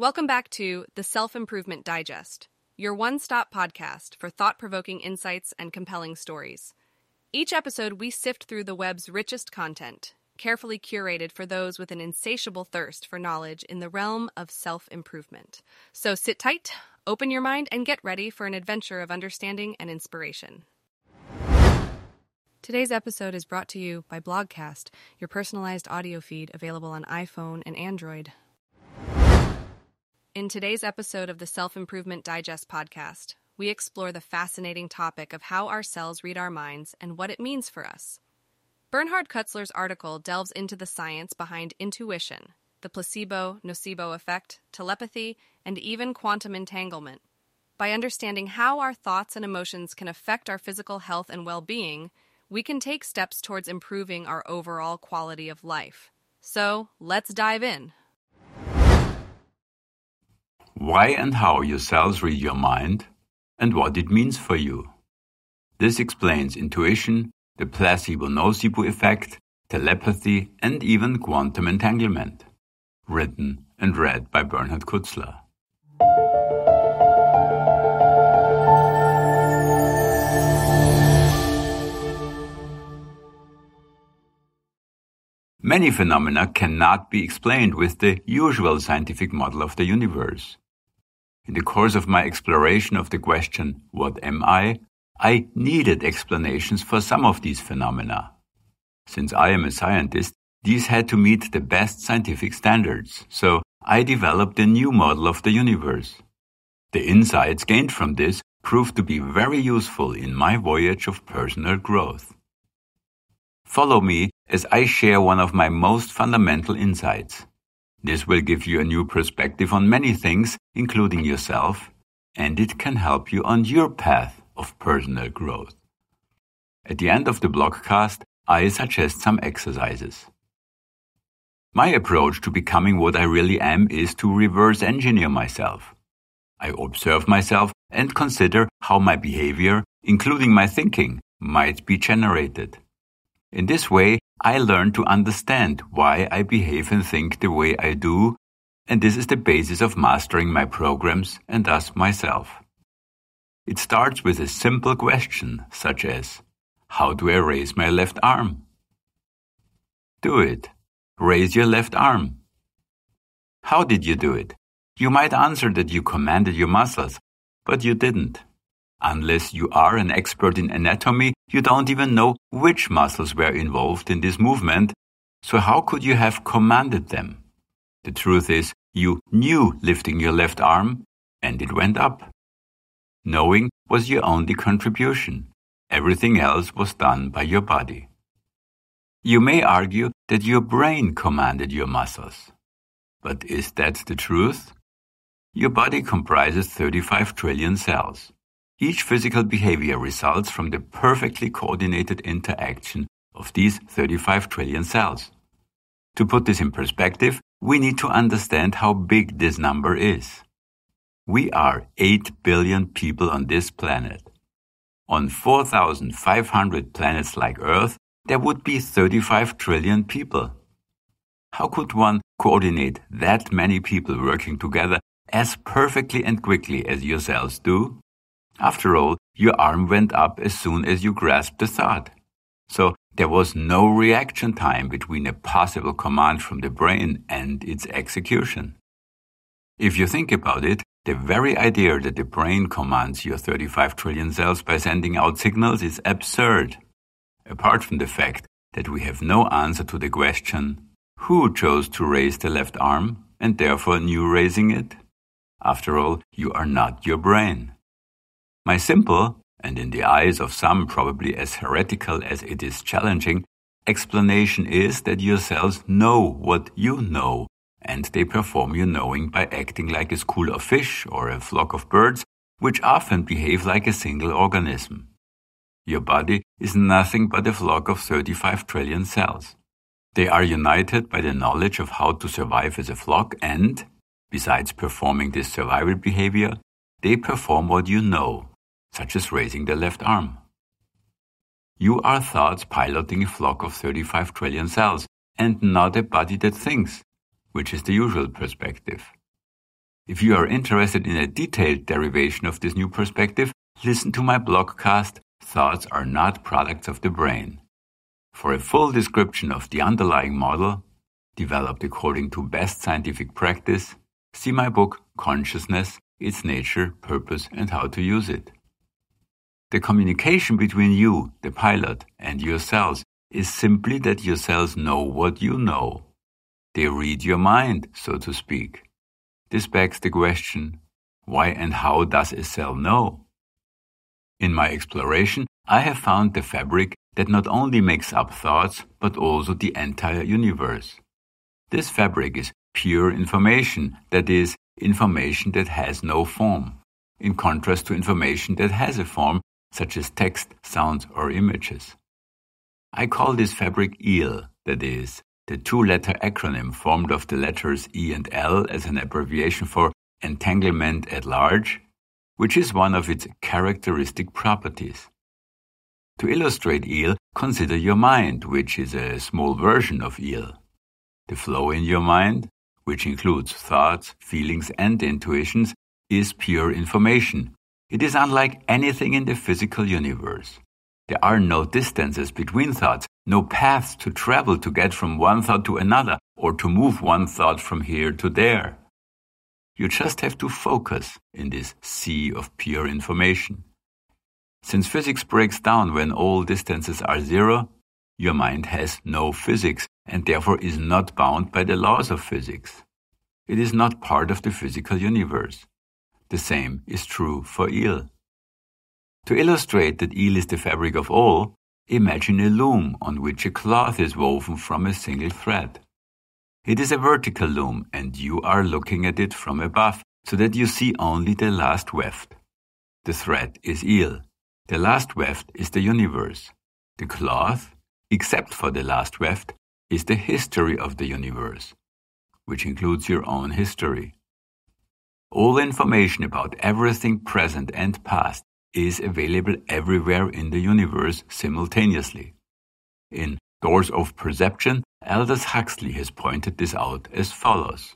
Welcome back to the Self Improvement Digest, your one stop podcast for thought provoking insights and compelling stories. Each episode, we sift through the web's richest content, carefully curated for those with an insatiable thirst for knowledge in the realm of self improvement. So sit tight, open your mind, and get ready for an adventure of understanding and inspiration. Today's episode is brought to you by Blogcast, your personalized audio feed available on iPhone and Android. In today's episode of the Self Improvement Digest podcast, we explore the fascinating topic of how our cells read our minds and what it means for us. Bernhard Kutzler's article delves into the science behind intuition, the placebo nocebo effect, telepathy, and even quantum entanglement. By understanding how our thoughts and emotions can affect our physical health and well being, we can take steps towards improving our overall quality of life. So, let's dive in why and how your cells read your mind, and what it means for you. This explains intuition, the placebo nocebo effect, telepathy, and even quantum entanglement. Written and read by Bernhard Kutzler. Many phenomena cannot be explained with the usual scientific model of the universe. In the course of my exploration of the question, What am I? I needed explanations for some of these phenomena. Since I am a scientist, these had to meet the best scientific standards, so I developed a new model of the universe. The insights gained from this proved to be very useful in my voyage of personal growth. Follow me as I share one of my most fundamental insights. This will give you a new perspective on many things, including yourself, and it can help you on your path of personal growth. At the end of the blogcast, I suggest some exercises. My approach to becoming what I really am is to reverse engineer myself. I observe myself and consider how my behavior, including my thinking, might be generated. In this way, I learn to understand why I behave and think the way I do, and this is the basis of mastering my programs and thus myself. It starts with a simple question, such as, How do I raise my left arm? Do it. Raise your left arm. How did you do it? You might answer that you commanded your muscles, but you didn't. Unless you are an expert in anatomy, you don't even know which muscles were involved in this movement, so how could you have commanded them? The truth is, you knew lifting your left arm, and it went up. Knowing was your only contribution. Everything else was done by your body. You may argue that your brain commanded your muscles. But is that the truth? Your body comprises 35 trillion cells. Each physical behavior results from the perfectly coordinated interaction of these 35 trillion cells. To put this in perspective, we need to understand how big this number is. We are 8 billion people on this planet. On 4,500 planets like Earth, there would be 35 trillion people. How could one coordinate that many people working together as perfectly and quickly as your cells do? After all, your arm went up as soon as you grasped the thought. So there was no reaction time between a possible command from the brain and its execution. If you think about it, the very idea that the brain commands your 35 trillion cells by sending out signals is absurd. Apart from the fact that we have no answer to the question, who chose to raise the left arm and therefore knew raising it? After all, you are not your brain. My simple, and in the eyes of some probably as heretical as it is challenging, explanation is that your cells know what you know, and they perform your knowing by acting like a school of fish or a flock of birds, which often behave like a single organism. Your body is nothing but a flock of 35 trillion cells. They are united by the knowledge of how to survive as a flock and, besides performing this survival behavior, they perform what you know, such as raising the left arm. You are thoughts piloting a flock of 35 trillion cells, and not a body that thinks, which is the usual perspective. If you are interested in a detailed derivation of this new perspective, listen to my blogcast, Thoughts Are Not Products of the Brain. For a full description of the underlying model, developed according to best scientific practice, see my book Consciousness, Its Nature, Purpose, and How to Use It. The communication between you, the pilot, and your cells is simply that your cells know what you know. They read your mind, so to speak. This begs the question, why and how does a cell know? In my exploration, I have found the fabric that not only makes up thoughts, but also the entire universe. This fabric is pure information, that is, information that has no form, in contrast to information that has a form, such as text, sounds, or images. I call this fabric EL, that is, the two-letter acronym formed of the letters E and L as an abbreviation for entanglement at large, which is one of its characteristic properties. To illustrate EL, consider your mind, which is a small version of EL. The flow in your mind, which includes thoughts, feelings, and intuitions, is pure information. It is unlike anything in the physical universe. There are no distances between thoughts, no paths to travel to get from one thought to another, or to move one thought from here to there. You just have to focus in this sea of pure information. Since physics breaks down when all distances are zero, your mind has no physics and therefore is not bound by the laws of physics. It is not part of the physical universe. The same is true for EL. To illustrate that EL is the fabric of all, imagine a loom on which a cloth is woven from a single thread. It is a vertical loom and you are looking at it from above so that you see only the last weft. The thread is EL. The last weft is the universe. The cloth, except for the last weft, is the history of the universe, which includes your own history. All information about everything present and past is available everywhere in the universe simultaneously. In Doors of Perception, Aldous Huxley has pointed this out as follows.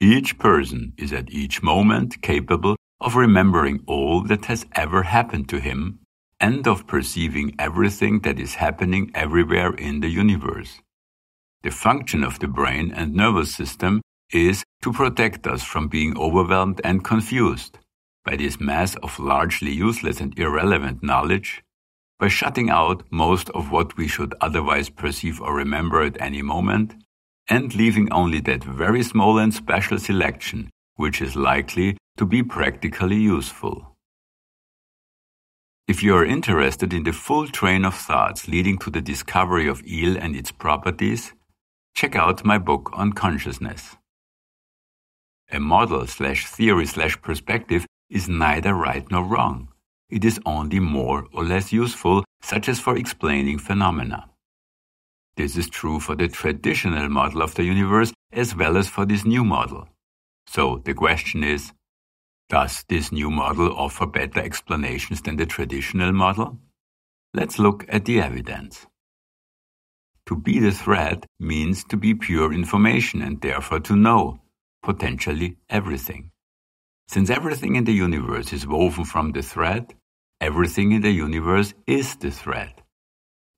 Each person is at each moment capable of remembering all that has ever happened to him and of perceiving everything that is happening everywhere in the universe. The function of the brain and nervous system is to protect us from being overwhelmed and confused by this mass of largely useless and irrelevant knowledge, by shutting out most of what we should otherwise perceive or remember at any moment, and leaving only that very small and special selection which is likely to be practically useful. If you are interested in the full train of thoughts leading to the discovery of EL and its properties, check out my book on consciousness. A model slash theory slash perspective is neither right nor wrong. It is only more or less useful, such as for explaining phenomena. This is true for the traditional model of the universe as well as for this new model. So the question is, does this new model offer better explanations than the traditional model? Let's look at the evidence. To be the thread means to be pure information and therefore to know, potentially everything. Since everything in the universe is woven from the thread, everything in the universe is the thread.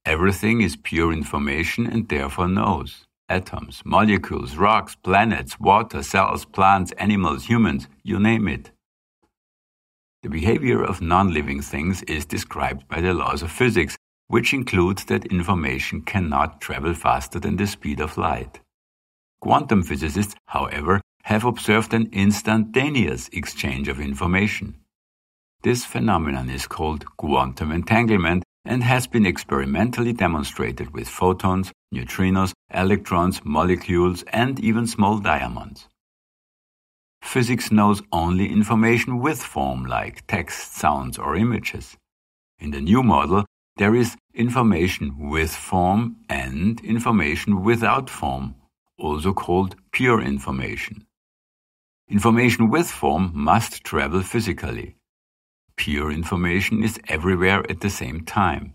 Everything is pure information and therefore knows. Atoms, molecules, rocks, planets, water, cells, plants, animals, humans, you name it. The behavior of non-living things is described by the laws of physics, which includes that information cannot travel faster than the speed of light. Quantum physicists, however, have observed an instantaneous exchange of information. This phenomenon is called quantum entanglement and has been experimentally demonstrated with photons, neutrinos, electrons, molecules, and even small diamonds. Physics knows only information with form like text, sounds, or images. In the new model, there is information with form and information without form, also called pure information. Information with form must travel physically. Pure information is everywhere at the same time.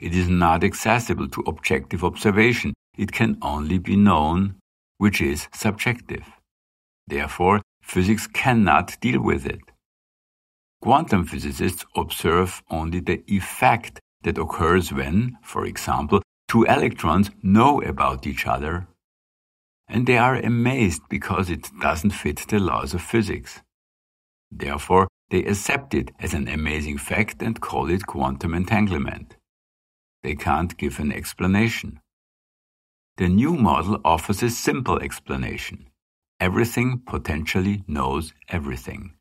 It is not accessible to objective observation. It can only be known, which is subjective. Therefore, physics cannot deal with it. Quantum physicists observe only the effect that occurs when, for example, two electrons know about each other. And they are amazed because it doesn't fit the laws of physics. Therefore, they accept it as an amazing fact and call it quantum entanglement. They can't give an explanation. The new model offers a simple explanation. Everything potentially knows everything.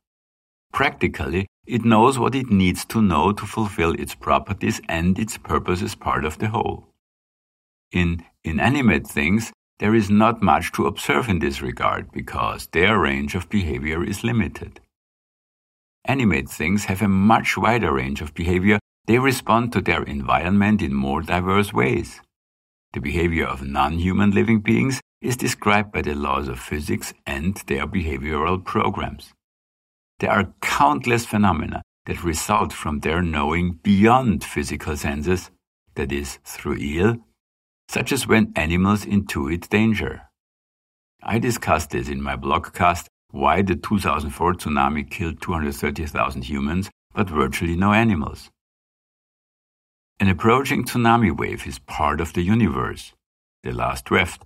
Practically, it knows what it needs to know to fulfill its properties and its purpose as part of the whole. In inanimate things, there is not much to observe in this regard because their range of behavior is limited. Animate things have a much wider range of behavior. They respond to their environment in more diverse ways. The behavior of non-human living beings is described by the laws of physics and their behavioral programs. There are countless phenomena that result from their knowing beyond physical senses, that is, through EL, such as when animals intuit danger. I discussed this in my blogcast Why the 2004 Tsunami Killed 230,000 Humans but Virtually No Animals. An approaching tsunami wave is part of the universe, the last draft.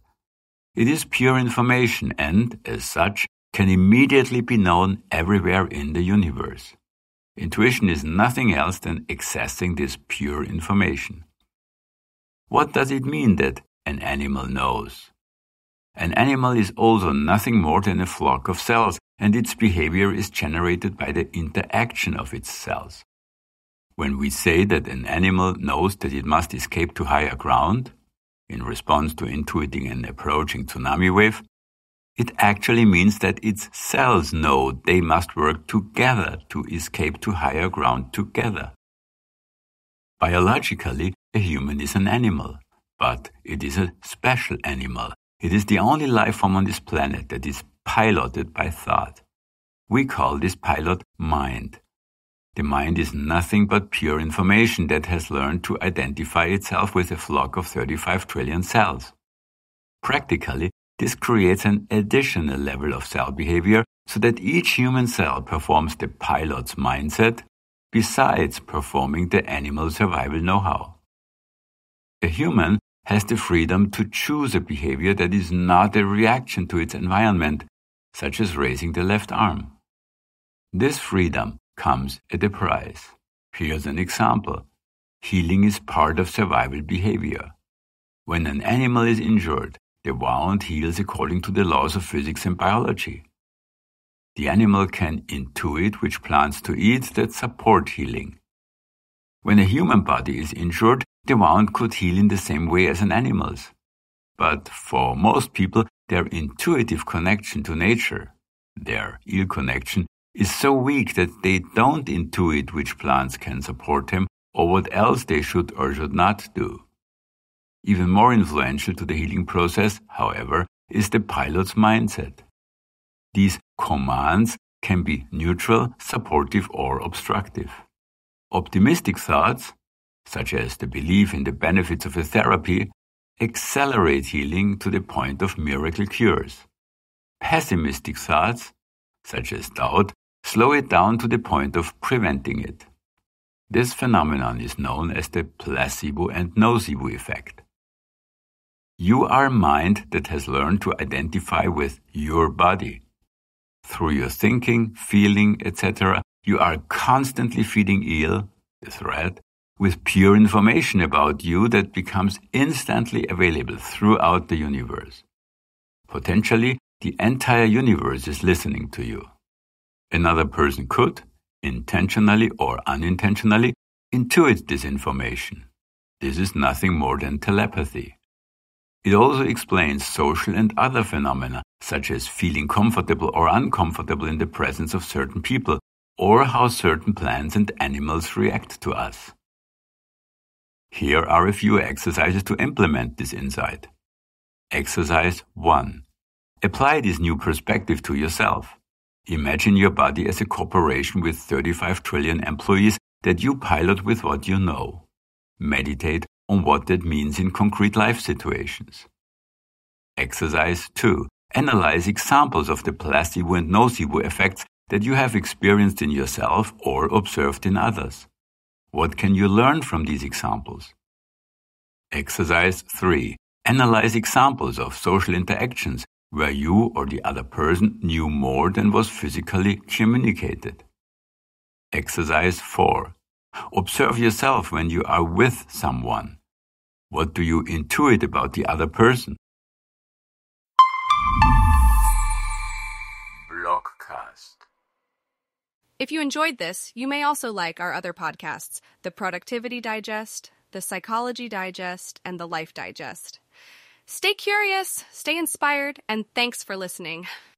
It is pure information and, as such, can immediately be known everywhere in the universe. Intuition is nothing else than accessing this pure information. What does it mean that an animal knows? An animal is also nothing more than a flock of cells, and its behavior is generated by the interaction of its cells. When we say that an animal knows that it must escape to higher ground, in response to intuiting an approaching tsunami wave, it actually means that its cells know they must work together to escape to higher ground together. Biologically, a human is an animal, but it is a special animal. It is the only life form on this planet that is piloted by thought. We call this pilot mind. The mind is nothing but pure information that has learned to identify itself with a flock of 35 trillion cells. Practically, this creates an additional level of cell behavior so that each human cell performs the pilot's mindset besides performing the animal survival know-how. A human has the freedom to choose a behavior that is not a reaction to its environment, such as raising the left arm. This freedom comes at a price. Here's an example. Healing is part of survival behavior. When an animal is injured, the wound heals according to the laws of physics and biology. The animal can intuit which plants to eat that support healing. When a human body is injured, the wound could heal in the same way as an animal's. But for most people, their intuitive connection to nature, their EL connection, is so weak that they don't intuit which plants can support them or what else they should or should not do. Even more influential to the healing process, however, is the pilot's mindset. These commands can be neutral, supportive, or obstructive. Optimistic thoughts, such as the belief in the benefits of a therapy, accelerate healing to the point of miracle cures. Pessimistic thoughts, such as doubt, slow it down to the point of preventing it. This phenomenon is known as the placebo and nocebo effect. You are a mind that has learned to identify with your body. Through your thinking, feeling, etc., you are constantly feeding EL, the threat, with pure information about you that becomes instantly available throughout the universe. Potentially, the entire universe is listening to you. Another person could, intentionally or unintentionally, intuit this information. This is nothing more than telepathy. It also explains social and other phenomena, such as feeling comfortable or uncomfortable in the presence of certain people, or how certain plants and animals react to us. Here are a few exercises to implement this insight. Exercise 1. Apply this new perspective to yourself. Imagine your body as a corporation with 35 trillion employees that you pilot with what you know. Meditate on what that means in concrete life situations. Exercise 2. Analyze examples of the placebo and nocebo effects that you have experienced in yourself or observed in others. What can you learn from these examples? Exercise 3. Analyze examples of social interactions where you or the other person knew more than was physically communicated. Exercise 4. Observe yourself when you are with someone. What do you intuit about the other person? If you enjoyed this, you may also like our other podcasts The Productivity Digest, The Psychology Digest, and The Life Digest. Stay curious, stay inspired, and thanks for listening.